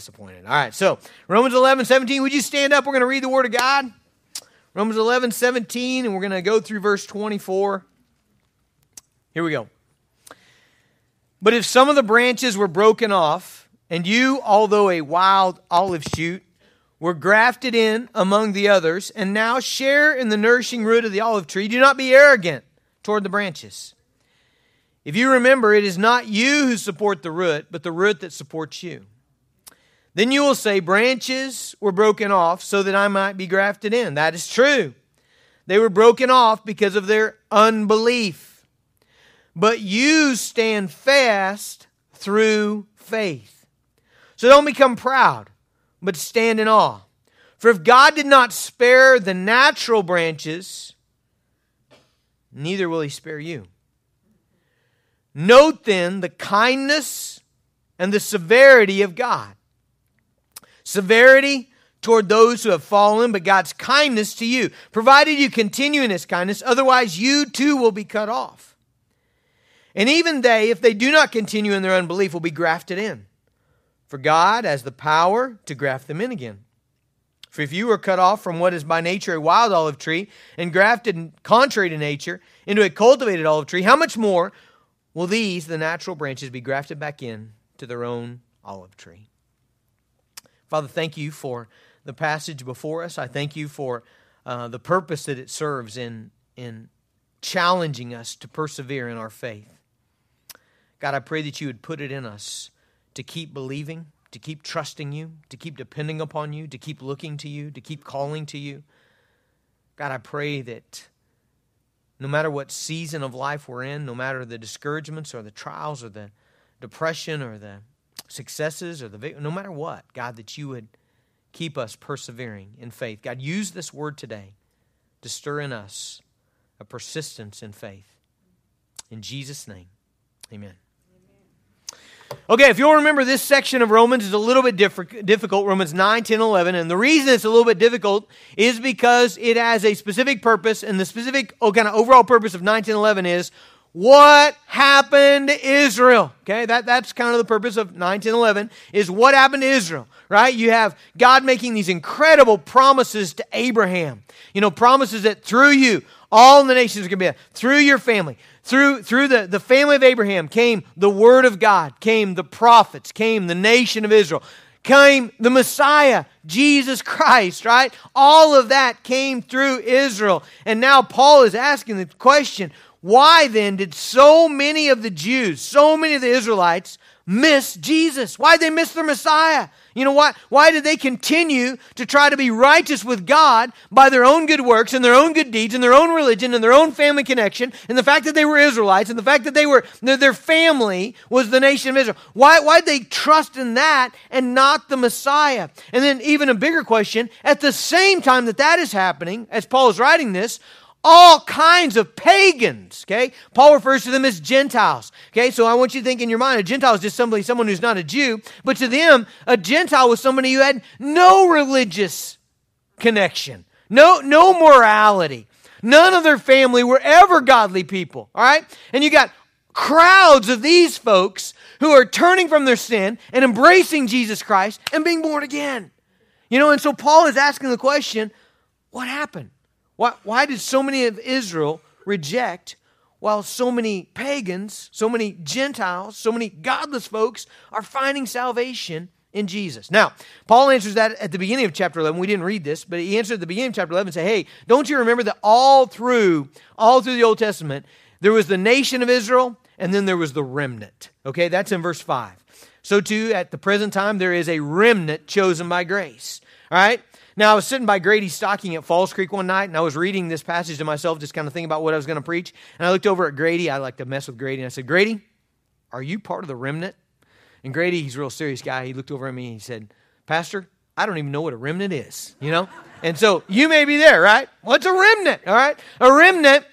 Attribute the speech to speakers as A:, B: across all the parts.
A: disappointed. All right, so Romans 11, 17. Would you stand up? We're going to read the Word of God. Romans 11, 17, and we're going to go through verse 24. Here we go. But if some of the branches were broken off, and you, although a wild olive shoot, were grafted in among the others, and now share in the nourishing root of the olive tree, do not be arrogant toward the branches. If you remember, it is not you who support the root, but the root that supports you. Then you will say, Branches were broken off so that I might be grafted in. That is true. They were broken off because of their unbelief. But you stand fast through faith. So don't become proud, but stand in awe. For if God did not spare the natural branches, neither will he spare you. Note then the kindness and the severity of God severity toward those who have fallen, but God's kindness to you, provided you continue in his kindness, otherwise you too will be cut off. And even they, if they do not continue in their unbelief, will be grafted in. For God has the power to graft them in again. For if you were cut off from what is by nature a wild olive tree and grafted contrary to nature into a cultivated olive tree, how much more will these, the natural branches, be grafted back in to their own olive tree? Father, thank you for the passage before us. I thank you for uh, the purpose that it serves in, in challenging us to persevere in our faith. God, I pray that you would put it in us to keep believing, to keep trusting you, to keep depending upon you, to keep looking to you, to keep calling to you. God, I pray that no matter what season of life we're in, no matter the discouragements or the trials or the depression or the successes or the no matter what, God, that you would keep us persevering in faith. God, use this word today to stir in us a persistence in faith. In Jesus' name, amen. Okay, if you'll remember, this section of Romans is a little bit difficult, Romans 9, 10, 11. And the reason it's a little bit difficult is because it has a specific purpose, and the specific oh, kind of overall purpose of 9, 10, 11 is what happened to Israel. Okay, that, that's kind of the purpose of 9, 10, 11, is what happened to Israel, right? You have God making these incredible promises to Abraham. You know, promises that through you, all the nations are going to be, through your family, through, through the, the family of Abraham came the word of God, came the prophets, came the nation of Israel, came the Messiah, Jesus Christ, right? All of that came through Israel. And now Paul is asking the question why then did so many of the Jews, so many of the Israelites, miss Jesus? Why did they miss their Messiah? You know why? Why did they continue to try to be righteous with God by their own good works and their own good deeds and their own religion and their own family connection and the fact that they were Israelites and the fact that they were their family was the nation of Israel? Why why did they trust in that and not the Messiah? And then even a bigger question: at the same time that that is happening, as Paul is writing this, all kinds of pagans. Okay, Paul refers to them as Gentiles. Okay, so I want you to think in your mind, a Gentile is just somebody, someone who's not a Jew, but to them, a Gentile was somebody who had no religious connection, no no morality. None of their family were ever godly people. All right, and you got crowds of these folks who are turning from their sin and embracing Jesus Christ and being born again. You know, and so Paul is asking the question, what happened? Why, why did so many of Israel reject while so many pagans, so many Gentiles, so many godless folks are finding salvation in Jesus. Now, Paul answers that at the beginning of chapter 11. We didn't read this, but he answered at the beginning of chapter 11 and said, Hey, don't you remember that all through, all through the Old Testament, there was the nation of Israel and then there was the remnant. Okay, that's in verse 5. So too, at the present time, there is a remnant chosen by grace. All right? Now, I was sitting by Grady's stocking at Falls Creek one night, and I was reading this passage to myself, just kind of thinking about what I was going to preach. And I looked over at Grady. I like to mess with Grady. And I said, Grady, are you part of the remnant? And Grady, he's a real serious guy. He looked over at me and he said, Pastor, I don't even know what a remnant is, you know? And so you may be there, right? What's a remnant? All right? A remnant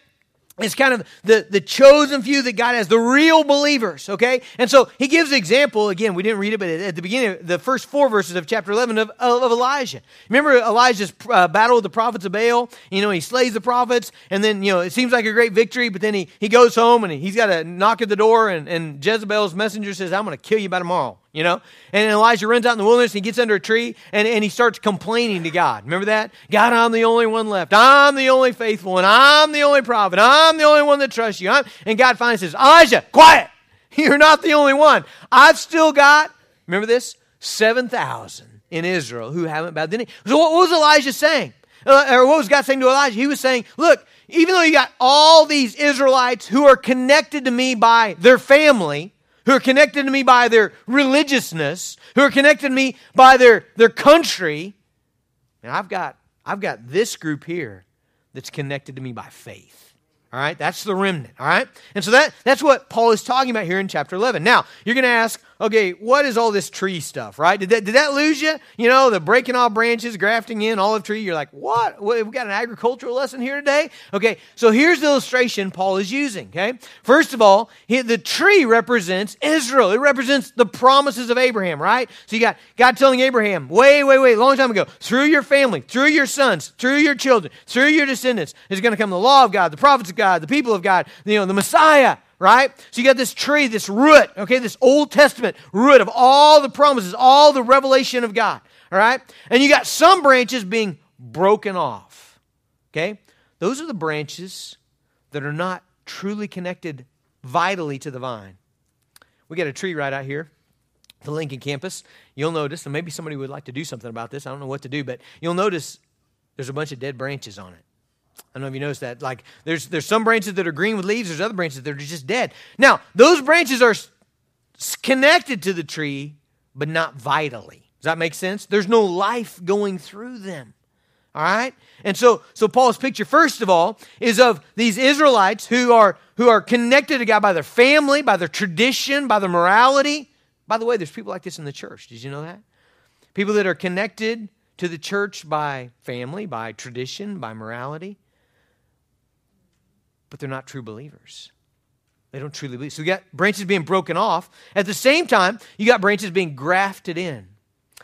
A: it's kind of the, the chosen few that God has, the real believers, okay? And so he gives an example, again, we didn't read it, but at the beginning, the first four verses of chapter 11 of, of Elijah. Remember Elijah's uh, battle with the prophets of Baal? You know, he slays the prophets, and then, you know, it seems like a great victory, but then he, he goes home and he's got a knock at the door, and, and Jezebel's messenger says, I'm going to kill you by tomorrow. You know? And Elijah runs out in the wilderness and he gets under a tree and, and he starts complaining to God. Remember that? God, I'm the only one left. I'm the only faithful one. I'm the only prophet. I'm the only one that trusts you. I'm, and God finally says, Elijah, quiet. You're not the only one. I've still got, remember this? 7,000 in Israel who haven't bowed the knee. So what was Elijah saying? Uh, or what was God saying to Elijah? He was saying, look, even though you got all these Israelites who are connected to me by their family, who are connected to me by their religiousness, who are connected to me by their, their country, and I've got, I've got this group here that's connected to me by faith. All right, that's the remnant. All right, and so that that's what Paul is talking about here in chapter eleven. Now you're going to ask, okay, what is all this tree stuff? Right? Did that did that lose you? You know, the breaking off branches, grafting in olive tree. You're like, what? We got an agricultural lesson here today. Okay, so here's the illustration Paul is using. Okay, first of all, he, the tree represents Israel. It represents the promises of Abraham. Right? So you got God telling Abraham, way, way, way, long time ago, through your family, through your sons, through your children, through your descendants, is going to come the law of God, the prophets of God, the people of God, you know, the Messiah, right? So you got this tree, this root, okay, this Old Testament root of all the promises, all the revelation of God, all right? And you got some branches being broken off, okay? Those are the branches that are not truly connected vitally to the vine. We got a tree right out here, the Lincoln campus. You'll notice, and maybe somebody would like to do something about this. I don't know what to do, but you'll notice there's a bunch of dead branches on it. I don't know if you noticed that. Like, there's there's some branches that are green with leaves. There's other branches that are just dead. Now, those branches are connected to the tree, but not vitally. Does that make sense? There's no life going through them. All right? And so so Paul's picture first of all is of these Israelites who are who are connected to God by their family, by their tradition, by their morality. By the way, there's people like this in the church. Did you know that? People that are connected to the church by family, by tradition, by morality but they're not true believers. They don't truly believe. So you got branches being broken off. At the same time, you got branches being grafted in.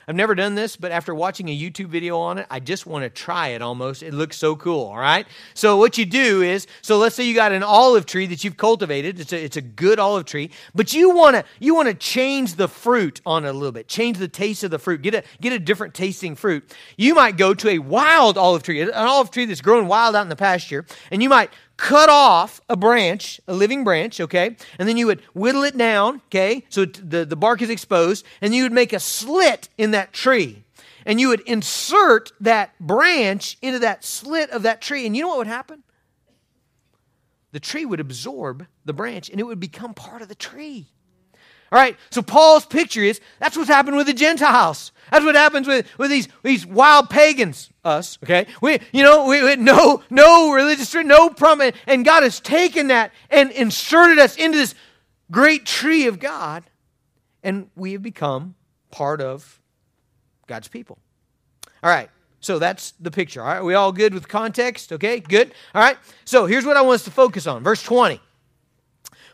A: I've never done this, but after watching a YouTube video on it, I just want to try it almost. It looks so cool, all right? So, what you do is so let's say you got an olive tree that you've cultivated. It's a, it's a good olive tree, but you want to you want to change the fruit on it a little bit, change the taste of the fruit, get a, get a different tasting fruit. You might go to a wild olive tree, an olive tree that's growing wild out in the pasture, and you might cut off a branch, a living branch, okay? And then you would whittle it down, okay? So the, the bark is exposed, and you would make a slit in that tree. And you would insert that branch into that slit of that tree. And you know what would happen? The tree would absorb the branch and it would become part of the tree. All right, so Paul's picture is that's what's happened with the Gentiles. That's what happens with, with these, these wild pagans, us, okay? We, you know, we, we no, no religious, no promise, and God has taken that and inserted us into this great tree of God, and we have become part of God's people. All right, so that's the picture. All right, we all good with context? Okay, good. All right, so here's what I want us to focus on. Verse 20.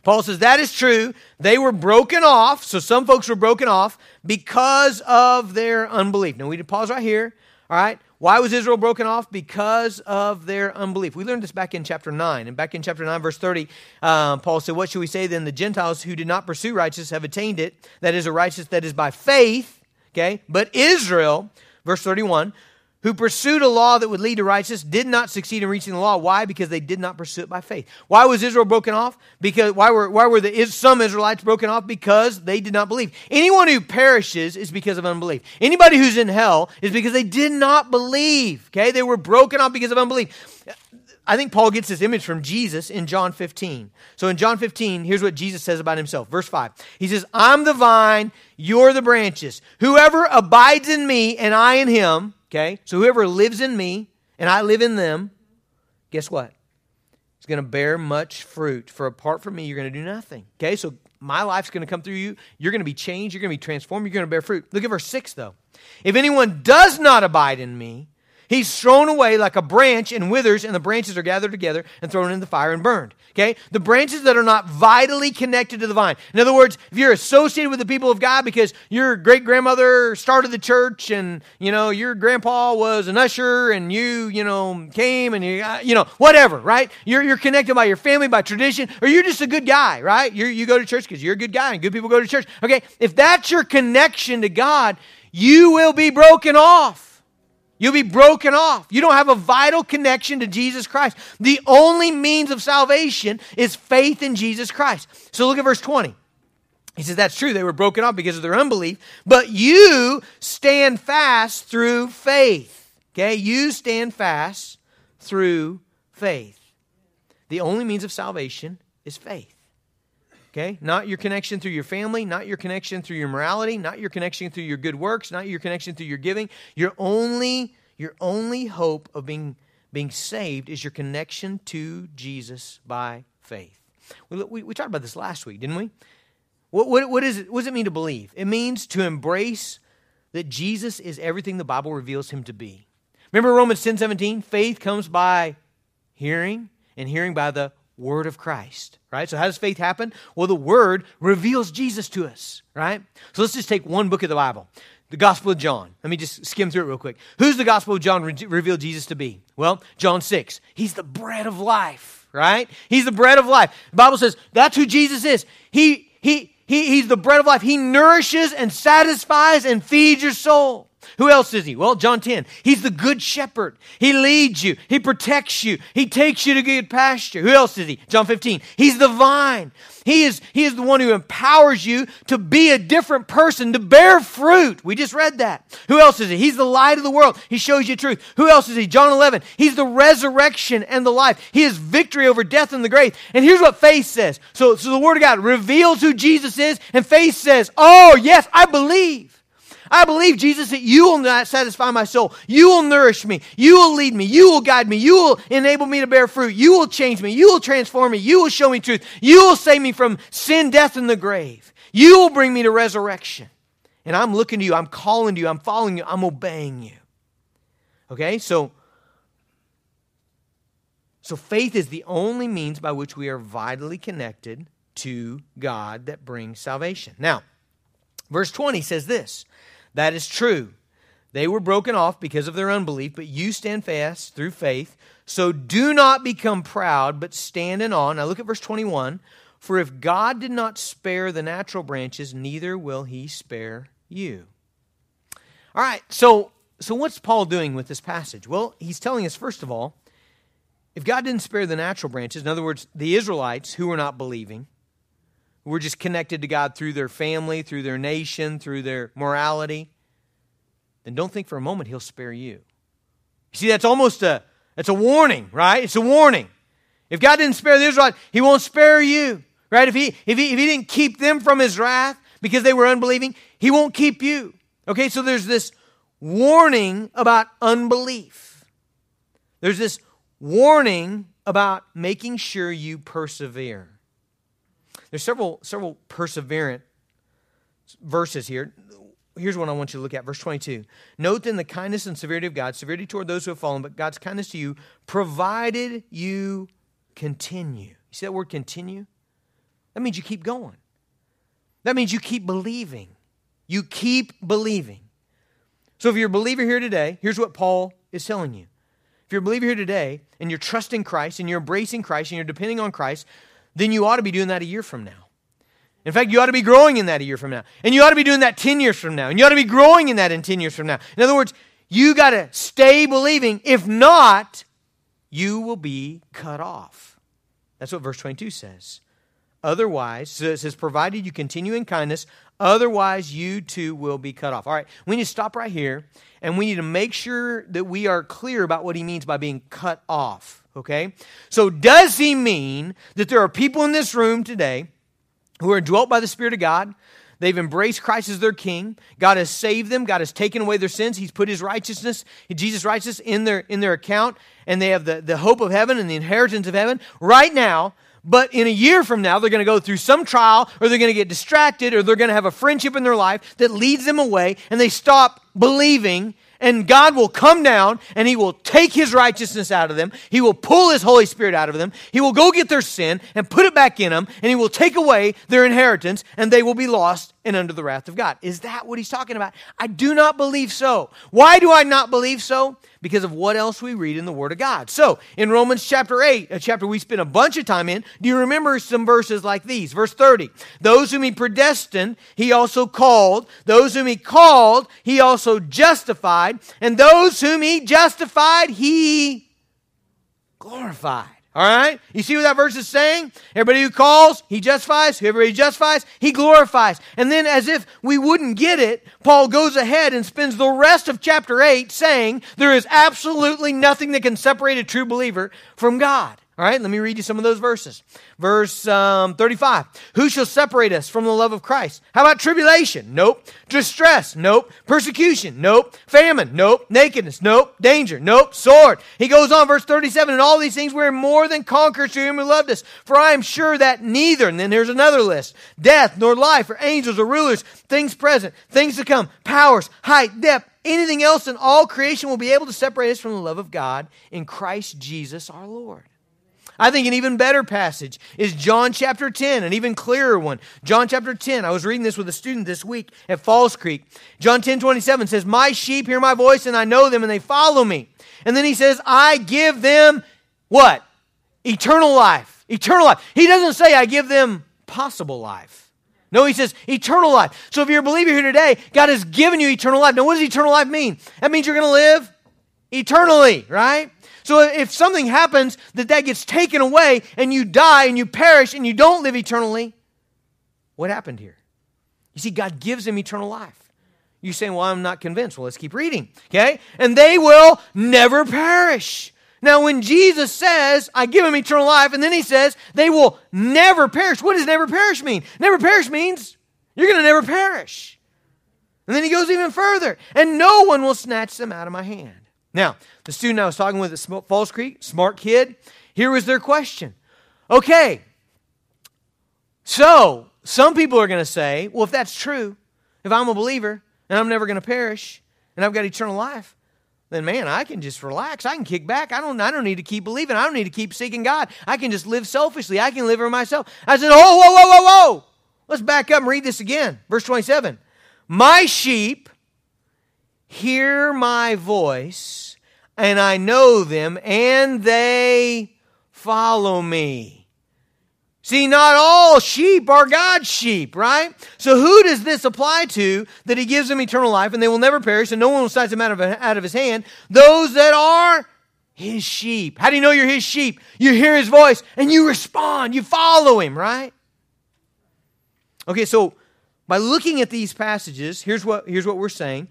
A: Paul says that is true. They were broken off. So some folks were broken off because of their unbelief. Now we need to pause right here. All right. Why was Israel broken off? Because of their unbelief. We learned this back in chapter 9. And back in chapter 9, verse 30, um, Paul said, What should we say then? The Gentiles who did not pursue righteousness have attained it. That is a righteousness that is by faith. Okay. But Israel, verse 31, who pursued a law that would lead to righteousness did not succeed in reaching the law. Why? Because they did not pursue it by faith. Why was Israel broken off? Because why were why were the some Israelites broken off? Because they did not believe. Anyone who perishes is because of unbelief. Anybody who's in hell is because they did not believe. Okay, they were broken off because of unbelief. I think Paul gets this image from Jesus in John 15. So in John 15, here's what Jesus says about himself. Verse 5. He says, I'm the vine, you're the branches. Whoever abides in me and I in him, Okay? So whoever lives in me and I live in them, guess what? It's going to bear much fruit. For apart from me, you're going to do nothing. Okay? So my life's going to come through you. You're going to be changed. You're going to be transformed. You're going to bear fruit. Look at verse 6, though. If anyone does not abide in me, He's thrown away like a branch and withers, and the branches are gathered together and thrown in the fire and burned. Okay? The branches that are not vitally connected to the vine. In other words, if you're associated with the people of God because your great grandmother started the church and, you know, your grandpa was an usher and you, you know, came and you, uh, you know, whatever, right? You're, you're connected by your family, by tradition, or you're just a good guy, right? you you go to church because you're a good guy and good people go to church. Okay? If that's your connection to God, you will be broken off. You'll be broken off. You don't have a vital connection to Jesus Christ. The only means of salvation is faith in Jesus Christ. So look at verse 20. He says, That's true. They were broken off because of their unbelief, but you stand fast through faith. Okay? You stand fast through faith. The only means of salvation is faith. Okay? Not your connection through your family, not your connection through your morality, not your connection through your good works, not your connection through your giving. Your only your only hope of being being saved is your connection to Jesus by faith. We, we, we talked about this last week, didn't we? What, what, what, is it, what does it mean to believe? It means to embrace that Jesus is everything the Bible reveals him to be. Remember Romans 10 17? Faith comes by hearing, and hearing by the word of Christ, right? So how does faith happen? Well, the word reveals Jesus to us, right? So let's just take one book of the Bible, the Gospel of John. Let me just skim through it real quick. Who's the Gospel of John re- revealed Jesus to be? Well, John 6. He's the bread of life, right? He's the bread of life. The Bible says that's who Jesus is. He he he he's the bread of life. He nourishes and satisfies and feeds your soul. Who else is he? Well, John 10. He's the good shepherd. He leads you. He protects you. He takes you to good pasture. Who else is he? John 15. He's the vine. He is, he is the one who empowers you to be a different person, to bear fruit. We just read that. Who else is he? He's the light of the world. He shows you truth. Who else is he? John 11. He's the resurrection and the life. He is victory over death and the grave. And here's what faith says. So, so the Word of God reveals who Jesus is, and faith says, Oh, yes, I believe. I believe, Jesus, that you will not satisfy my soul. You will nourish me. You will lead me. You will guide me. You will enable me to bear fruit. You will change me. You will transform me. You will show me truth. You will save me from sin, death, and the grave. You will bring me to resurrection. And I'm looking to you. I'm calling to you. I'm following you. I'm obeying you. Okay? So, so faith is the only means by which we are vitally connected to God that brings salvation. Now, verse 20 says this that is true. They were broken off because of their unbelief, but you stand fast through faith. So do not become proud, but stand in awe. Now look at verse 21. For if God did not spare the natural branches, neither will he spare you. All right, so, so what's Paul doing with this passage? Well, he's telling us, first of all, if God didn't spare the natural branches, in other words, the Israelites who were not believing, were just connected to God through their family, through their nation, through their morality, then don't think for a moment he'll spare you. You see, that's almost a that's a warning, right? It's a warning. If God didn't spare the Israelites, he won't spare you. Right? If he if he if he didn't keep them from his wrath because they were unbelieving, he won't keep you. Okay, so there's this warning about unbelief. There's this warning about making sure you persevere. There's several several perseverant verses here. Here's one I want you to look at, verse 22. Note then the kindness and severity of God, severity toward those who have fallen, but God's kindness to you, provided you continue. You see that word continue? That means you keep going. That means you keep believing. You keep believing. So if you're a believer here today, here's what Paul is telling you. If you're a believer here today and you're trusting Christ and you're embracing Christ and you're depending on Christ, then you ought to be doing that a year from now. In fact, you ought to be growing in that a year from now. And you ought to be doing that 10 years from now. And you ought to be growing in that in 10 years from now. In other words, you got to stay believing. If not, you will be cut off. That's what verse 22 says. Otherwise, so it says, provided you continue in kindness, otherwise you too will be cut off. All right, we need to stop right here and we need to make sure that we are clear about what he means by being cut off. Okay? So, does he mean that there are people in this room today who are dwelt by the Spirit of God? They've embraced Christ as their king. God has saved them. God has taken away their sins. He's put his righteousness, Jesus' righteousness, in their, in their account, and they have the, the hope of heaven and the inheritance of heaven right now. But in a year from now, they're going to go through some trial, or they're going to get distracted, or they're going to have a friendship in their life that leads them away, and they stop believing and God will come down and He will take His righteousness out of them. He will pull His Holy Spirit out of them. He will go get their sin and put it back in them, and He will take away their inheritance, and they will be lost and under the wrath of God. Is that what He's talking about? I do not believe so. Why do I not believe so? Because of what else we read in the Word of God. So, in Romans chapter 8, a chapter we spent a bunch of time in, do you remember some verses like these? Verse 30 Those whom He predestined, He also called. Those whom He called, He also justified and those whom he justified, he glorified. All right? You see what that verse is saying? Everybody who calls, he justifies. Whoever he justifies, he glorifies. And then, as if we wouldn't get it, Paul goes ahead and spends the rest of chapter 8 saying there is absolutely nothing that can separate a true believer from God. All right, let me read you some of those verses. Verse um, 35 Who shall separate us from the love of Christ? How about tribulation? Nope. Distress? Nope. Persecution? Nope. Famine? Nope. Nakedness? Nope. Danger? Nope. Sword. He goes on, verse 37 And all these things we're more than conquerors to him who loved us. For I am sure that neither, and then there's another list death, nor life, or angels, or rulers, things present, things to come, powers, height, depth, anything else in all creation will be able to separate us from the love of God in Christ Jesus our Lord. I think an even better passage is John chapter 10, an even clearer one. John chapter 10. I was reading this with a student this week at Falls Creek. John 10 27 says, My sheep hear my voice, and I know them, and they follow me. And then he says, I give them what? Eternal life. Eternal life. He doesn't say, I give them possible life. No, he says eternal life. So if you're a believer here today, God has given you eternal life. Now, what does eternal life mean? That means you're going to live eternally, right? So if something happens that that gets taken away and you die and you perish and you don't live eternally, what happened here? You see, God gives them eternal life. You saying, Well, I'm not convinced. Well, let's keep reading. Okay? And they will never perish. Now, when Jesus says, I give them eternal life, and then he says, they will never perish. What does never perish mean? Never perish means you're going to never perish. And then he goes even further, and no one will snatch them out of my hand. Now, the student I was talking with at Falls Creek, smart kid, here was their question. Okay, so some people are going to say, well, if that's true, if I'm a believer and I'm never going to perish and I've got eternal life, then man, I can just relax. I can kick back. I don't, I don't need to keep believing. I don't need to keep seeking God. I can just live selfishly. I can live for myself. I said, oh, whoa, whoa, whoa, whoa. Let's back up and read this again. Verse 27. My sheep hear my voice, and I know them, and they follow me. See, not all sheep are God's sheep, right? So who does this apply to that he gives them eternal life and they will never perish and no one will snatch them out of, out of his hand? Those that are his sheep. How do you know you're his sheep? You hear his voice and you respond. You follow him, right? Okay, so by looking at these passages, here's what, here's what we're saying.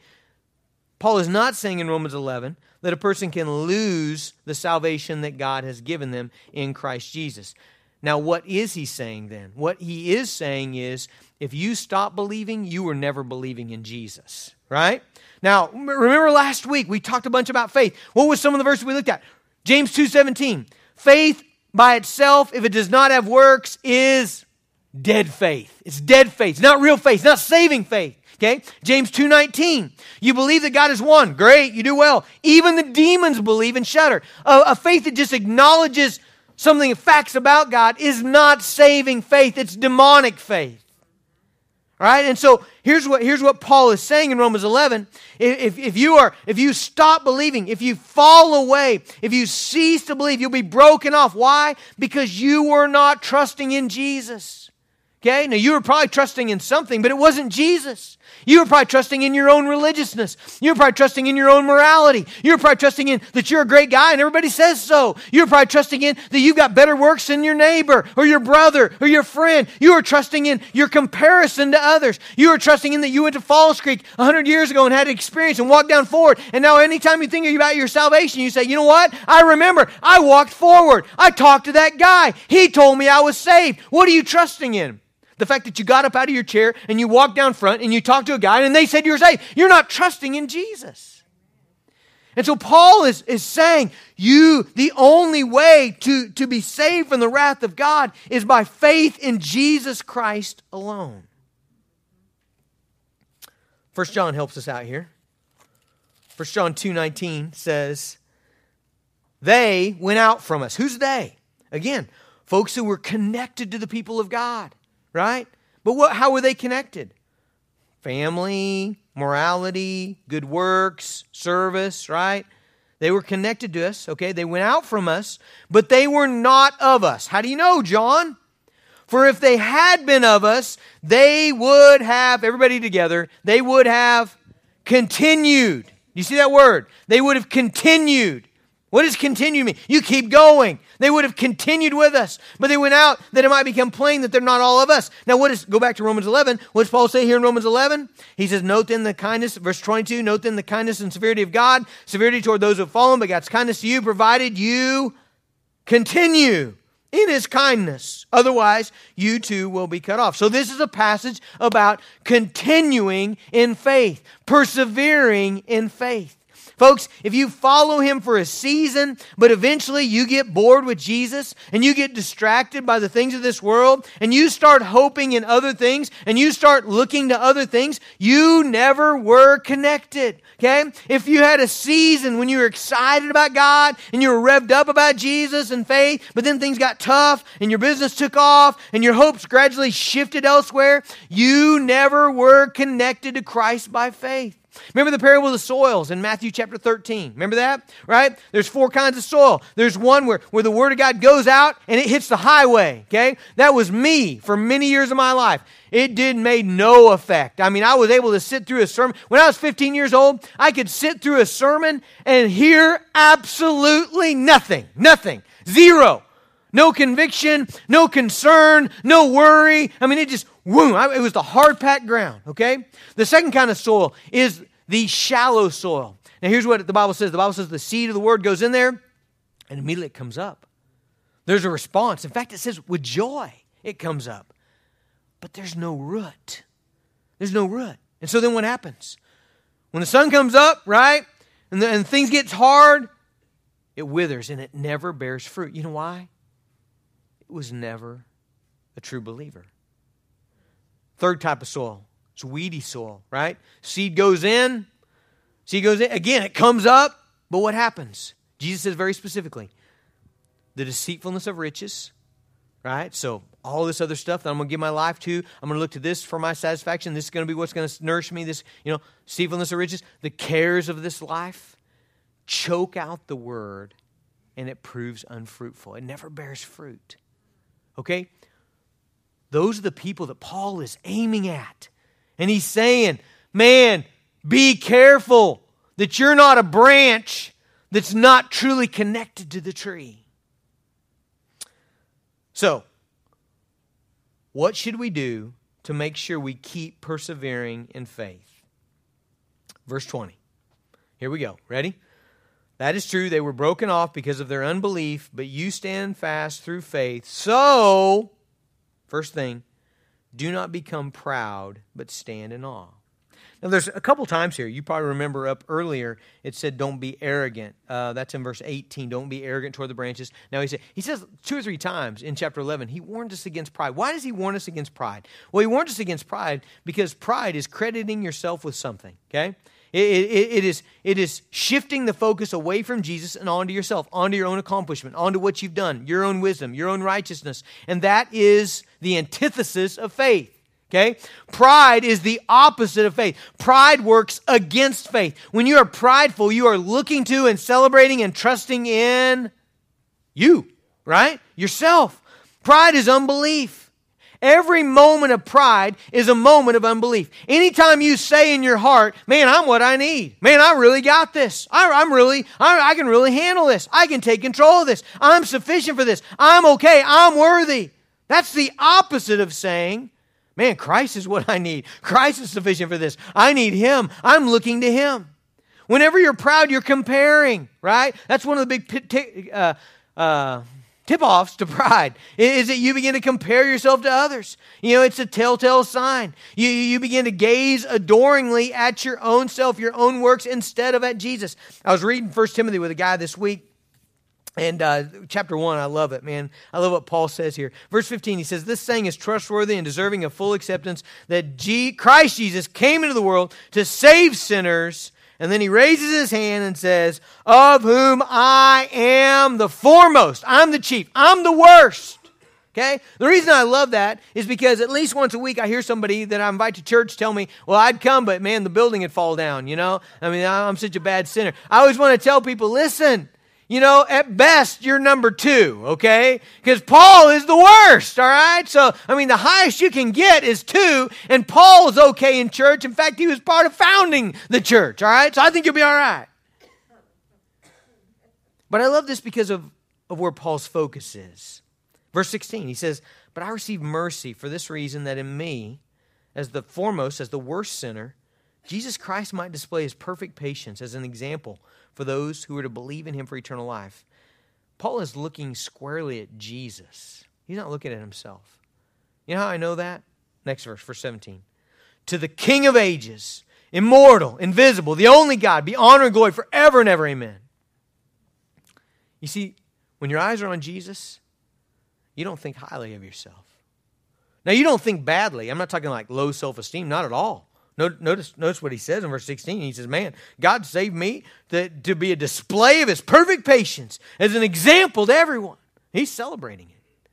A: Paul is not saying in Romans 11 that a person can lose the salvation that God has given them in Christ Jesus. Now, what is he saying then? What he is saying is if you stop believing, you were never believing in Jesus, right? Now, remember last week we talked a bunch about faith. What was some of the verses we looked at? James 2:17. Faith by itself, if it does not have works, is dead faith. It's dead faith. It's not real faith. It's not saving faith. Okay? James 2:19. You believe that God is one. Great, you do well. Even the demons believe and shudder. A, a faith that just acknowledges something facts about God is not saving faith. It's demonic faith. All right? And so here's what, here's what Paul is saying in Romans 11. If, if you are, if you stop believing, if you fall away, if you cease to believe, you'll be broken off. Why? Because you were not trusting in Jesus. Okay? Now you were probably trusting in something, but it wasn't Jesus. You were probably trusting in your own religiousness. You were probably trusting in your own morality. You were probably trusting in that you're a great guy and everybody says so. You were probably trusting in that you've got better works than your neighbor or your brother or your friend. You were trusting in your comparison to others. You were trusting in that you went to Falls Creek 100 years ago and had an experience and walked down forward. And now anytime you think about your salvation, you say, you know what? I remember I walked forward. I talked to that guy. He told me I was saved. What are you trusting in? The fact that you got up out of your chair and you walked down front and you talked to a guy and they said you're saved. You're not trusting in Jesus. And so Paul is, is saying, you, the only way to, to be saved from the wrath of God is by faith in Jesus Christ alone. First John helps us out here. 1 John 2.19 says, They went out from us. Who's they? Again, folks who were connected to the people of God, right? But what, how were they connected? Family, morality, good works, service, right? They were connected to us, okay? They went out from us, but they were not of us. How do you know, John? For if they had been of us, they would have, everybody together, they would have continued. You see that word? They would have continued. What does continue mean? You keep going. They would have continued with us, but they went out that it might become plain that they're not all of us. Now, what is, go back to Romans 11. What does Paul say here in Romans 11? He says, Note then the kindness, verse 22, note then the kindness and severity of God, severity toward those who have fallen, but God's kindness to you, provided you continue in his kindness. Otherwise, you too will be cut off. So, this is a passage about continuing in faith, persevering in faith. Folks, if you follow him for a season, but eventually you get bored with Jesus and you get distracted by the things of this world and you start hoping in other things and you start looking to other things, you never were connected. Okay? If you had a season when you were excited about God and you were revved up about Jesus and faith, but then things got tough and your business took off and your hopes gradually shifted elsewhere, you never were connected to Christ by faith. Remember the parable of the soils in Matthew chapter 13? Remember that? Right? There's four kinds of soil. There's one where, where the word of God goes out and it hits the highway. Okay? That was me for many years of my life. It did made no effect. I mean, I was able to sit through a sermon. When I was 15 years old, I could sit through a sermon and hear absolutely nothing. Nothing. Zero. No conviction, no concern, no worry. I mean, it just, boom, it was the hard packed ground, okay? The second kind of soil is the shallow soil. Now, here's what the Bible says the Bible says the seed of the word goes in there and immediately it comes up. There's a response. In fact, it says with joy it comes up. But there's no root. There's no root. And so then what happens? When the sun comes up, right, and, the, and things get hard, it withers and it never bears fruit. You know why? It was never a true believer. Third type of soil it's weedy soil, right? Seed goes in, seed goes in. Again, it comes up, but what happens? Jesus says very specifically the deceitfulness of riches, right? So, all this other stuff that I'm going to give my life to, I'm going to look to this for my satisfaction. This is going to be what's going to nourish me. This, you know, deceitfulness of riches, the cares of this life choke out the word and it proves unfruitful. It never bears fruit. Okay? Those are the people that Paul is aiming at. And he's saying, man, be careful that you're not a branch that's not truly connected to the tree. So, what should we do to make sure we keep persevering in faith? Verse 20. Here we go. Ready? That is true. They were broken off because of their unbelief, but you stand fast through faith. So, first thing, do not become proud, but stand in awe. Now, there's a couple times here. You probably remember up earlier, it said, don't be arrogant. Uh, that's in verse 18. Don't be arrogant toward the branches. Now, he, said, he says two or three times in chapter 11, he warned us against pride. Why does he warn us against pride? Well, he warned us against pride because pride is crediting yourself with something, okay? It, it, it, is, it is shifting the focus away from Jesus and onto yourself, onto your own accomplishment, onto what you've done, your own wisdom, your own righteousness. And that is the antithesis of faith. Okay? Pride is the opposite of faith. Pride works against faith. When you are prideful, you are looking to and celebrating and trusting in you, right? Yourself. Pride is unbelief. Every moment of pride is a moment of unbelief. Anytime you say in your heart, man, I'm what I need. Man, I really got this. I, am really, I, I can really handle this. I can take control of this. I'm sufficient for this. I'm okay. I'm worthy. That's the opposite of saying, man, Christ is what I need. Christ is sufficient for this. I need Him. I'm looking to Him. Whenever you're proud, you're comparing, right? That's one of the big uh, uh, tip offs to pride is that you begin to compare yourself to others. You know, it's a telltale sign. You, you begin to gaze adoringly at your own self, your own works, instead of at Jesus. I was reading First Timothy with a guy this week. And uh, chapter 1, I love it, man. I love what Paul says here. Verse 15, he says, This saying is trustworthy and deserving of full acceptance that G- Christ Jesus came into the world to save sinners, And then he raises his hand and says, Of whom I am the foremost. I'm the chief. I'm the worst. Okay? The reason I love that is because at least once a week I hear somebody that I invite to church tell me, Well, I'd come, but man, the building would fall down, you know? I mean, I'm such a bad sinner. I always want to tell people, Listen, you know, at best, you're number two, okay? Because Paul is the worst, all right? So, I mean, the highest you can get is two, and Paul is okay in church. In fact, he was part of founding the church, all right? So I think you'll be all right. But I love this because of, of where Paul's focus is. Verse 16, he says, But I receive mercy for this reason that in me, as the foremost, as the worst sinner, Jesus Christ might display his perfect patience as an example for those who are to believe in him for eternal life. Paul is looking squarely at Jesus. He's not looking at himself. You know how I know that? Next verse, verse 17. To the King of ages, immortal, invisible, the only God, be honor and glory forever and ever. Amen. You see, when your eyes are on Jesus, you don't think highly of yourself. Now, you don't think badly. I'm not talking like low self esteem, not at all. Notice, notice what he says in verse 16. He says, Man, God saved me to, to be a display of his perfect patience as an example to everyone. He's celebrating it.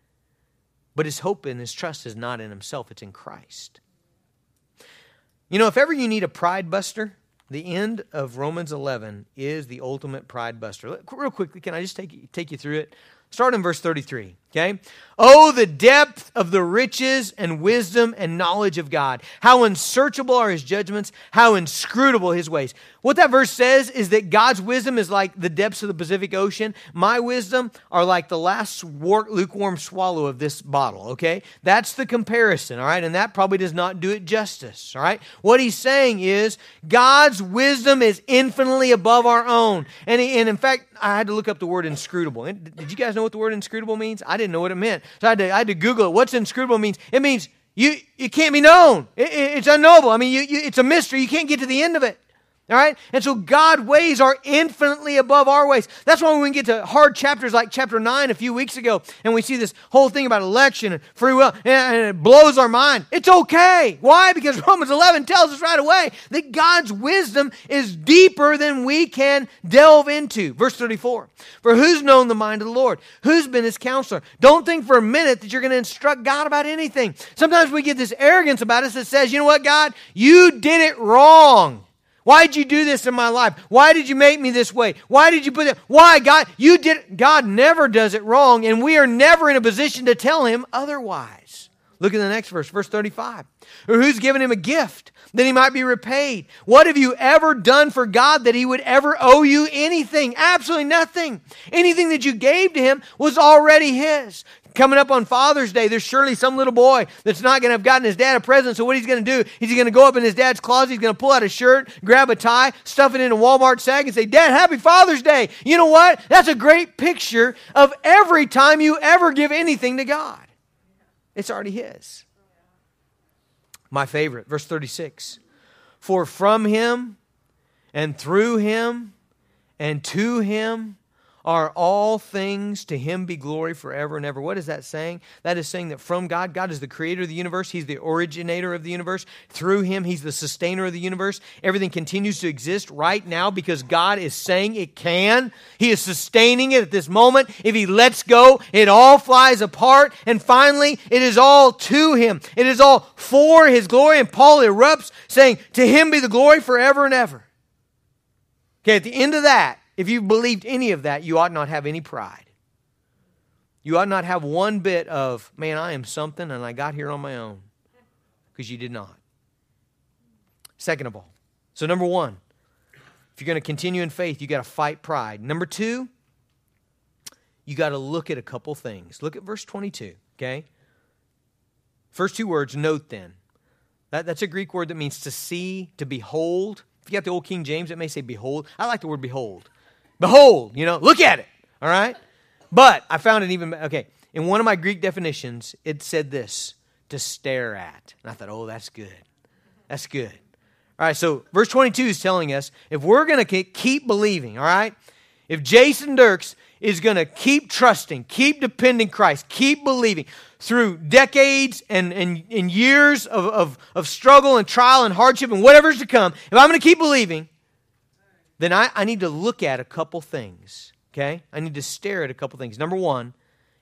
A: But his hope and his trust is not in himself, it's in Christ. You know, if ever you need a pride buster, the end of Romans 11 is the ultimate pride buster. Real quickly, can I just take, take you through it? Start in verse 33, okay? Oh, the depth of the riches and wisdom and knowledge of God. How unsearchable are his judgments, how inscrutable his ways. What that verse says is that God's wisdom is like the depths of the Pacific Ocean. My wisdom are like the last lukewarm swallow of this bottle, okay? That's the comparison, all right? And that probably does not do it justice, all right? What he's saying is God's wisdom is infinitely above our own. And, he, and in fact, I had to look up the word inscrutable. Did you guys know what the word inscrutable means? I didn't know what it meant. So I had to, I had to Google it. What's inscrutable means? It means you, it can't be known. It, it, it's unknowable. I mean, you, you, it's a mystery. You can't get to the end of it. All right? And so God ways are infinitely above our ways. That's why when we get to hard chapters like chapter 9 a few weeks ago, and we see this whole thing about election and free will, and it blows our mind. It's okay. Why? Because Romans 11 tells us right away that God's wisdom is deeper than we can delve into. Verse 34 For who's known the mind of the Lord? Who's been his counselor? Don't think for a minute that you're going to instruct God about anything. Sometimes we get this arrogance about us that says, you know what, God? You did it wrong. Why did you do this in my life? Why did you make me this way? Why did you put it? Why, God? You did. God never does it wrong, and we are never in a position to tell him otherwise. Look at the next verse, verse 35. Or who's given him a gift that he might be repaid? What have you ever done for God that he would ever owe you anything? Absolutely nothing. Anything that you gave to him was already his. Coming up on Father's Day, there's surely some little boy that's not going to have gotten his dad a present. So what he's going to do he's going to go up in his dad's closet. He's going to pull out a shirt, grab a tie, stuff it in a Walmart sack, and say, "Dad, Happy Father's Day." You know what? That's a great picture of every time you ever give anything to God. It's already His. My favorite, verse 36. For from Him and through Him and to Him are all things to him be glory forever and ever. What is that saying? That is saying that from God, God is the creator of the universe, he's the originator of the universe. Through him, he's the sustainer of the universe. Everything continues to exist right now because God is saying it can. He is sustaining it at this moment. If he lets go, it all flies apart. And finally, it is all to him. It is all for his glory. And Paul erupts saying, To him be the glory forever and ever. Okay, at the end of that, if you believed any of that, you ought not have any pride. You ought not have one bit of, man, I am something and I got here on my own. Because you did not. Second of all, so number one, if you're going to continue in faith, you got to fight pride. Number two, you got to look at a couple things. Look at verse 22, okay? First two words, note then. That, that's a Greek word that means to see, to behold. If you got the old King James, it may say behold. I like the word behold. Behold, you know, look at it. All right? But I found it even, okay, in one of my Greek definitions, it said this to stare at. And I thought, oh, that's good. That's good. All right, so verse 22 is telling us if we're going to keep believing, all right, if Jason Dirks is going to keep trusting, keep depending Christ, keep believing through decades and, and, and years of, of, of struggle and trial and hardship and whatever's to come, if I'm going to keep believing, then I, I need to look at a couple things. Okay? I need to stare at a couple things. Number one,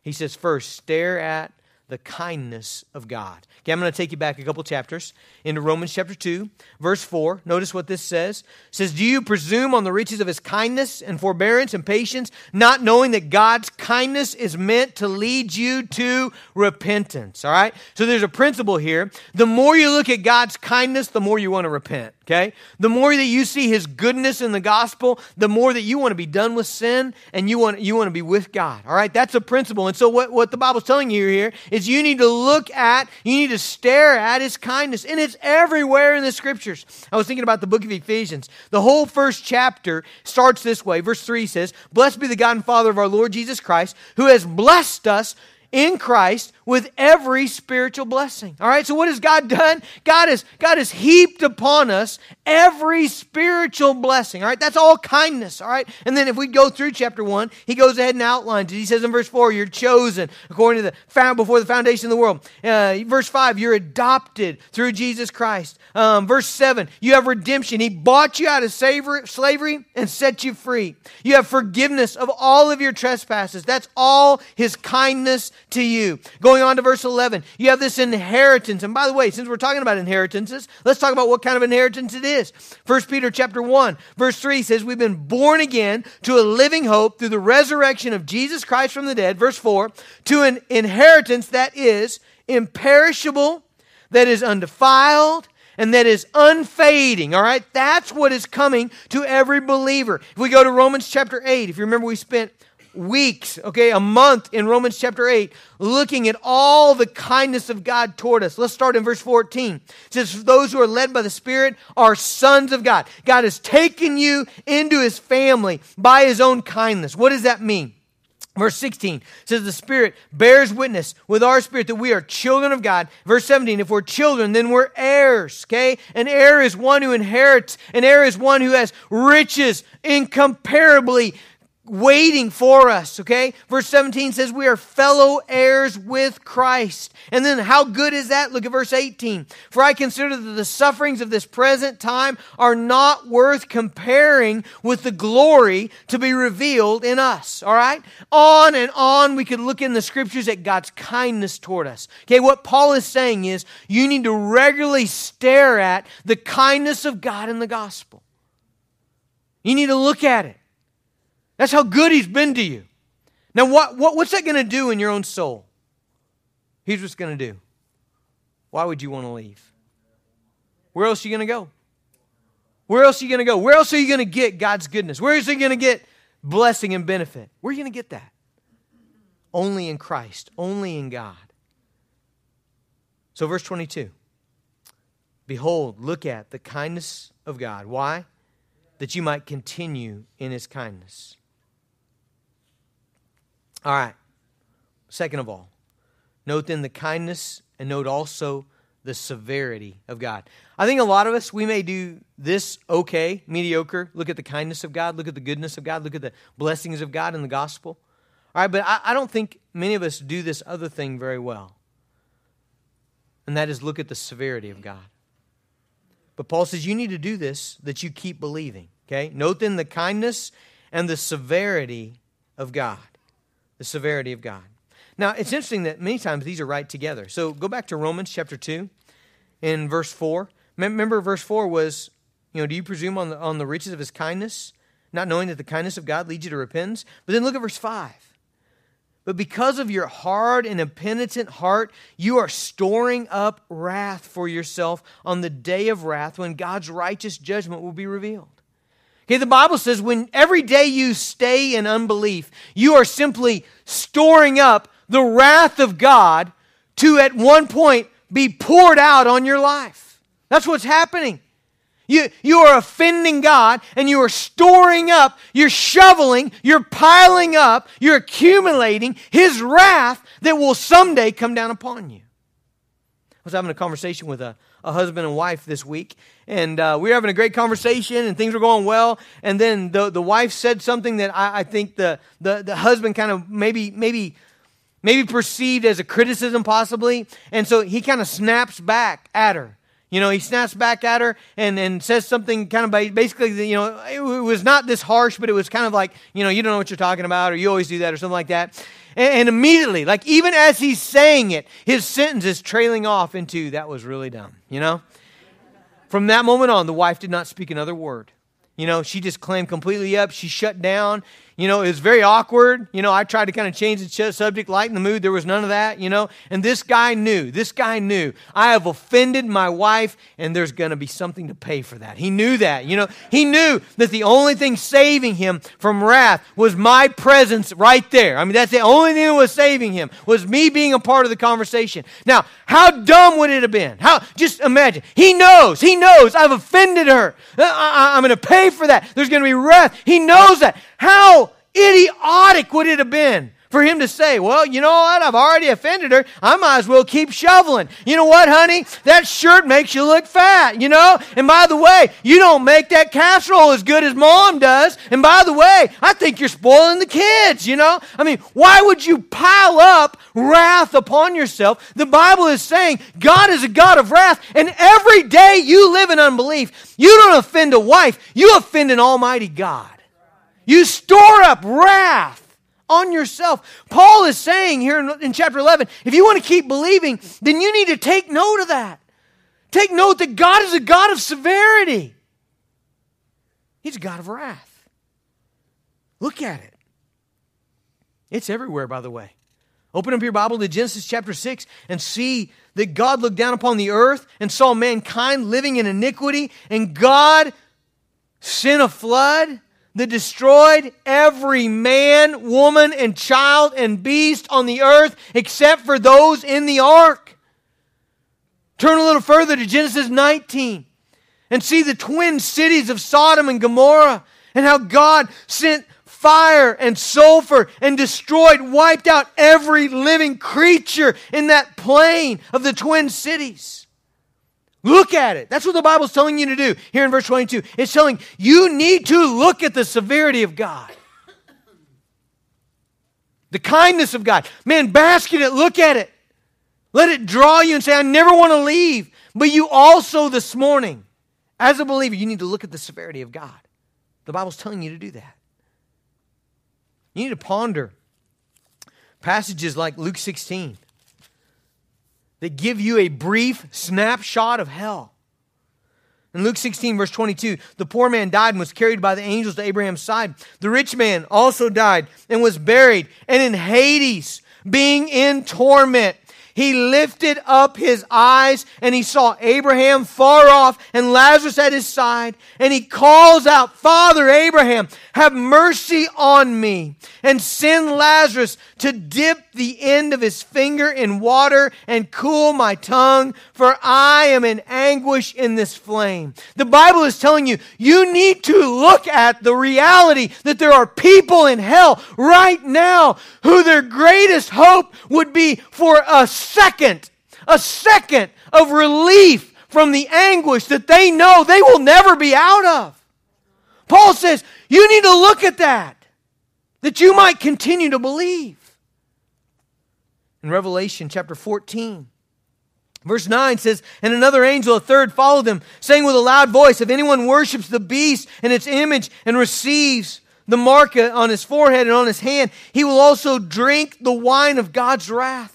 A: he says, first, stare at the kindness of God. Okay, I'm going to take you back a couple chapters into Romans chapter 2, verse 4. Notice what this says. It says, Do you presume on the riches of his kindness and forbearance and patience, not knowing that God's kindness is meant to lead you to repentance? All right? So there's a principle here. The more you look at God's kindness, the more you want to repent. Okay? The more that you see his goodness in the gospel, the more that you want to be done with sin and you want, you want to be with God. All right? That's a principle. And so what, what the Bible's telling you here is you need to look at, you need to stare at his kindness. And it's everywhere in the scriptures. I was thinking about the book of Ephesians. The whole first chapter starts this way. Verse 3 says, Blessed be the God and Father of our Lord Jesus Christ, who has blessed us in Christ with every spiritual blessing. All right, so what has God done? God has, God has heaped upon us every spiritual blessing. All right, that's all kindness. All right, and then if we go through chapter one, he goes ahead and outlines it. He says in verse four, you're chosen according to the found before the foundation of the world. Uh, verse five, you're adopted through Jesus Christ. Um, verse seven, you have redemption. He bought you out of slavery and set you free. You have forgiveness of all of your trespasses. That's all his kindness to you. Going on to verse 11, you have this inheritance. And by the way, since we're talking about inheritances, let's talk about what kind of inheritance it is. 1 Peter chapter 1, verse 3 says, We've been born again to a living hope through the resurrection of Jesus Christ from the dead. Verse 4, to an inheritance that is imperishable, that is undefiled, and that is unfading. All right? That's what is coming to every believer. If we go to Romans chapter 8, if you remember, we spent weeks, okay, a month in Romans chapter 8, looking at all the kindness of God toward us. Let's start in verse 14. It says, Those who are led by the Spirit are sons of God. God has taken you into his family by his own kindness. What does that mean? Verse 16 says, The Spirit bears witness with our spirit that we are children of God. Verse 17, if we're children, then we're heirs, okay? An heir is one who inherits, an heir is one who has riches incomparably waiting for us, okay? Verse 17 says we are fellow heirs with Christ. And then how good is that? Look at verse 18. For I consider that the sufferings of this present time are not worth comparing with the glory to be revealed in us, all right? On and on we could look in the scriptures at God's kindness toward us. Okay, what Paul is saying is you need to regularly stare at the kindness of God in the gospel. You need to look at it. That's how good he's been to you. Now, what, what, what's that going to do in your own soul? Here's what's going to do. Why would you want to leave? Where else are you going to go? Where else are you going to go? Where else are you going to get God's goodness? Where is he going to get blessing and benefit? Where are you going to get that? Only in Christ, only in God. So, verse 22 Behold, look at the kindness of God. Why? That you might continue in his kindness. All right. Second of all, note then the kindness and note also the severity of God. I think a lot of us, we may do this okay, mediocre. Look at the kindness of God, look at the goodness of God, look at the blessings of God in the gospel. All right, but I, I don't think many of us do this other thing very well. And that is look at the severity of God. But Paul says you need to do this that you keep believing. Okay? Note then the kindness and the severity of God the severity of God. Now, it's interesting that many times these are right together. So go back to Romans chapter 2 in verse 4. Remember, verse 4 was, you know, do you presume on the, on the riches of his kindness, not knowing that the kindness of God leads you to repentance? But then look at verse 5. But because of your hard and impenitent heart, you are storing up wrath for yourself on the day of wrath when God's righteous judgment will be revealed. Okay, the Bible says when every day you stay in unbelief, you are simply storing up the wrath of God to at one point be poured out on your life. That's what's happening. You, you are offending God and you are storing up, you're shoveling, you're piling up, you're accumulating His wrath that will someday come down upon you. I was having a conversation with a, a husband and wife this week, and uh, we were having a great conversation, and things were going well. And then the, the wife said something that I, I think the, the, the husband kind of maybe maybe maybe perceived as a criticism, possibly. And so he kind of snaps back at her. You know, he snaps back at her and, and says something kind of basically, you know, it was not this harsh, but it was kind of like, you know, you don't know what you're talking about, or you always do that, or something like that. And, immediately, like even as he's saying it, his sentence is trailing off into, that was really dumb, you know? From that moment on, the wife did not speak another word. You know, she just clammed completely up. She shut down. You know, it was very awkward. You know, I tried to kind of change the subject, lighten the mood. There was none of that, you know. And this guy knew, this guy knew, I have offended my wife, and there's going to be something to pay for that. He knew that, you know. He knew that the only thing saving him from wrath was my presence right there. I mean, that's the only thing that was saving him, was me being a part of the conversation. Now, how dumb would it have been? How, just imagine. He knows, he knows I've offended her. Uh, I, I, I'm going to pay for that. There's going to be wrath. He knows that. How idiotic would it have been for him to say, Well, you know what? I've already offended her. I might as well keep shoveling. You know what, honey? That shirt makes you look fat, you know? And by the way, you don't make that casserole as good as mom does. And by the way, I think you're spoiling the kids, you know? I mean, why would you pile up wrath upon yourself? The Bible is saying God is a God of wrath, and every day you live in unbelief, you don't offend a wife, you offend an almighty God. You store up wrath on yourself. Paul is saying here in, in, chapter 11 if you want to keep believing, then you need to take note of that. Take note that God is a God of severity, He's a God of wrath. Look at it. It's everywhere, by the way. Open up your Bible to Genesis chapter 6 and see that God looked down upon the earth and saw mankind living in iniquity, and God sent a flood that destroyed every man, woman, and child and beast on the earth except for those in the ark. Turn a little further to Genesis 19 and see the twin cities of Sodom and Gomorrah and how God sent fire and sulfur and destroyed, wiped out every living creature in that plain of the twin cities. Look at it. That's what the Bible's telling you to do here in verse 22. It's telling you need to look at the severity of God, the kindness of God. Man, bask in it, look at it. Let it draw you and say, I never want to leave. But you also, this morning, as a believer, you need to look at the severity of God. The Bible's telling you to do that. You need to ponder passages like Luke 16 that give you a brief snapshot of hell. In Luke 16, verse 22, the poor man died and was carried by the angels to Abraham's side. The rich man also died and was buried. And in Hades, being in torment, he lifted up his eyes and he saw Abraham far off and Lazarus at his side. And he calls out, Father Abraham, have mercy on me and send Lazarus to dip the end of his finger in water and cool my tongue, for I am in anguish in this flame. The Bible is telling you, you need to look at the reality that there are people in hell right now who their greatest hope would be for a second, a second of relief from the anguish that they know they will never be out of. Paul says, you need to look at that, that you might continue to believe. In Revelation chapter 14, Verse 9 says, And another angel, a third, followed them, saying with a loud voice, If anyone worships the beast and its image and receives the mark on his forehead and on his hand, he will also drink the wine of God's wrath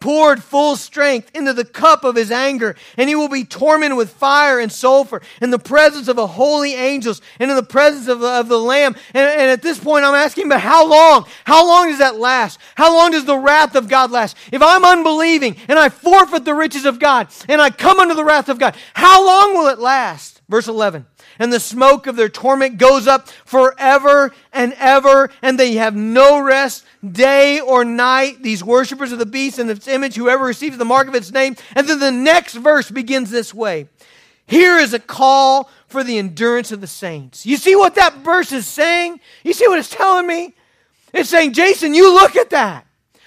A: poured full strength into the cup of his anger, and he will be tormented with fire and sulfur in the presence of the holy angels and in the presence of, of the Lamb. And, and at this point, I'm asking, but how long? How long does that last? How long does the wrath of God last? If I'm unbelieving and I forfeit the riches of God and I come under the wrath of God, how long will it last? Verse 11 and the smoke of their torment goes up forever and ever, and they have no rest day or night, these worshippers of the beast and its image, whoever receives the mark of its name. And then the next verse begins this way. Here is a call for the endurance of the saints. You see what that verse is saying? You see what it's telling me? It's saying, Jason, you look at that.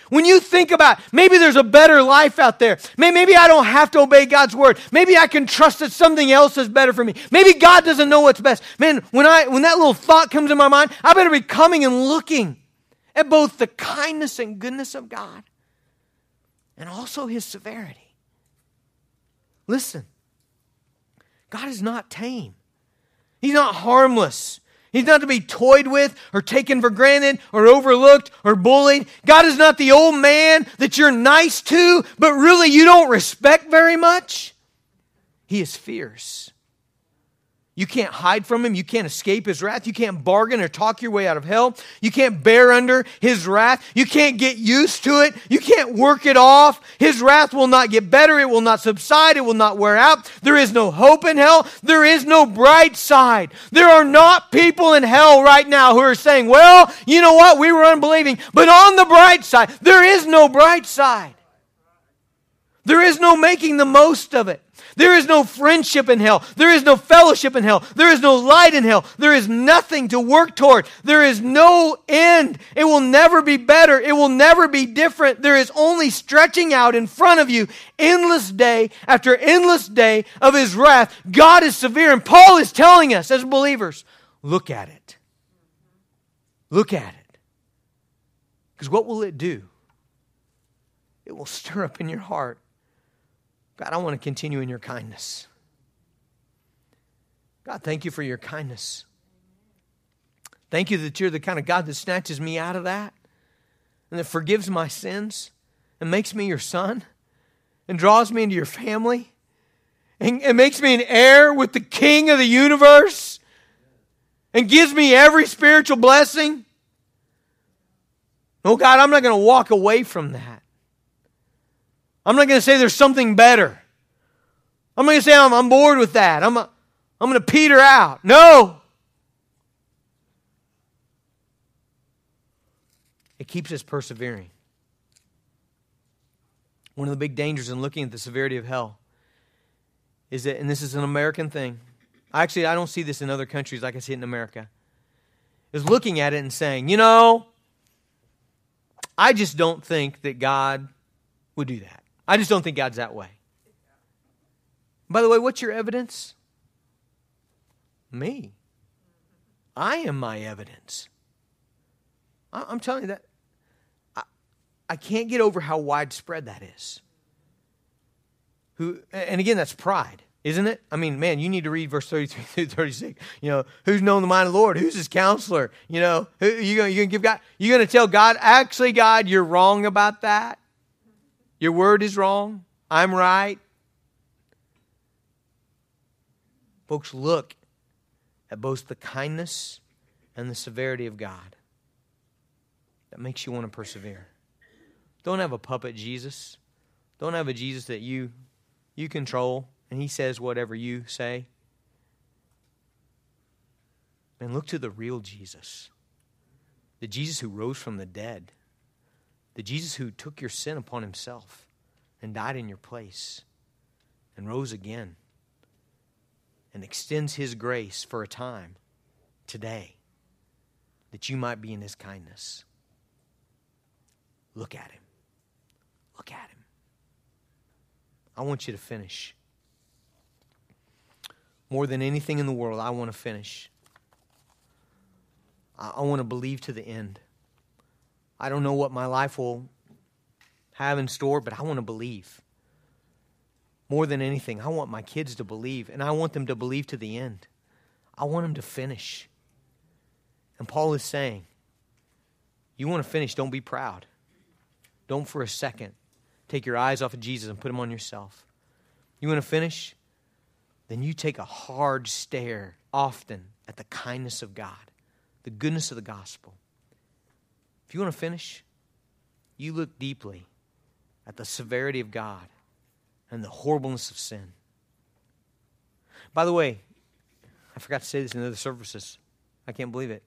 A: When you think about maybe there's a better life out there, maybe I don't have to obey God's word. Maybe I can trust that something else is better for me. Maybe God doesn't know what's best. Man, when I when that little thought comes in my mind, I better be coming and looking at both the kindness and goodness of God and also his severity. Listen, God is not tame. He's not harmless. He's not to be toyed with or taken for granted or overlooked or bullied. God is not the old man that you're nice to, but really you don't respect very much. He is fierce. You can't hide from him. You can't escape his wrath. You can't bargain or talk your way out of hell. You can't bear under his wrath. You can't get used to it. You can't work it off. His wrath will not get better. It will not subside. It will not wear out. There is no hope in hell. There is no bright side. There are not people in hell right now who are saying, well, you know what? We were unbelieving. But on the bright side, there is no bright side. There is no making the most of it. There is no friendship in hell. There is no fellowship in hell. There is no light in hell. There is nothing to work toward. There is no end. It will never be better. It will never be different. There is only stretching out in front of you endless day after endless day of his wrath. God is severe. And Paul is telling us as believers look at it. Look at it. Because what will it do? It will stir up in your heart God, I want to continue in your kindness. God, thank you for your kindness. Thank you that you're the kind of God that snatches me out of that and that forgives my sins and makes me your son and draws me into your family and, and makes me an heir with the king of the universe and gives me every spiritual blessing. Oh, God, I'm not going to walk away from that. I'm not going to say there's something better. I'm not going to say I'm, I'm bored with that. I'm, I'm going to peter out. No. It keeps us persevering. One of the big dangers in looking at the severity of hell is that, and this is an American thing. Actually, I don't see this in other countries like I see it in America. Is looking at it and saying, you know, I just don't think that God would do that. I just don't think God's that way. By the way, what's your evidence? Me. I am my evidence. I'm telling you that. I, I can't get over how widespread that is. Who, and again, that's pride, isn't it? I mean, man, you need to read verse 33 through 36. You know, who's known the mind of the Lord? Who's his counselor? You know, who, you going to give God? You to tell God, actually, God, you're wrong about that? Your word is wrong. I'm right. Folks, look at both the kindness and the severity of God. That makes you want to persevere. Don't have a puppet Jesus. Don't have a Jesus that you you control and he says whatever you say. And look to the real Jesus. The Jesus who rose from the dead. The Jesus who took your sin upon himself and died in your place and rose again and extends his grace for a time today that you might be in his kindness. Look at him. Look at him. I want you to finish. More than anything in the world, I want to finish. I, want to believe to the end. I don't know what my life will have in store, but I want to believe. More than anything, I want my kids to believe, and I want them to believe to the end. I want them to finish. And Paul is saying, You want to finish, don't be proud. Don't for a second take your eyes off of Jesus and put them on yourself. You want to finish? Then you take a hard stare often at the kindness of God, the goodness of the gospel. If you want to finish, you look deeply at the severity of God and the horribleness of sin. By the way, I forgot to say this in other services. I can't believe it.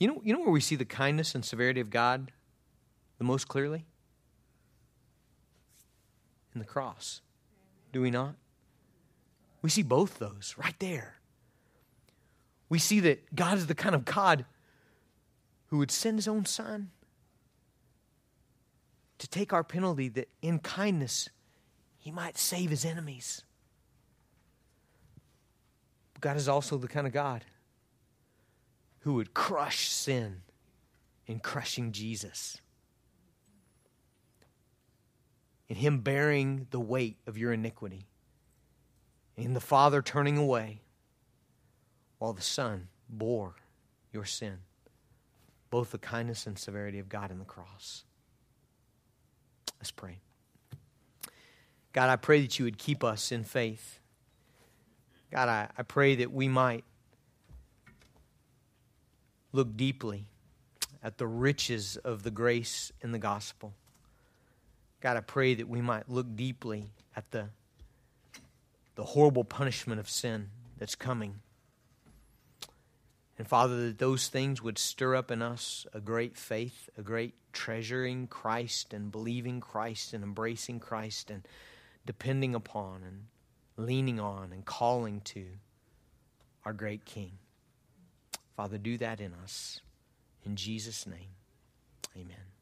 A: You know, you know where we see the kindness and severity of God the most clearly? In the cross. Do we not? We see both those right there. We see that God is the kind of God who would send his own son to take our penalty that in kindness he might save his enemies. God is also the kind of God who would crush sin in crushing Jesus. In him bearing the weight of your iniquity. in the Father turning away while the Son bore your sin, both the kindness and severity of God in the cross. Let's pray. God, I pray that you would keep us in faith. God, I, I pray that we might look deeply at the riches of the grace in the gospel. God, I pray that we might look deeply at the, the horrible punishment of sin that's coming. And Father, that those things would stir up in us a great faith, a great treasuring Christ and believing Christ and embracing Christ and depending upon and leaning on and calling to our great King. Father, do that in us. In Jesus' name, amen.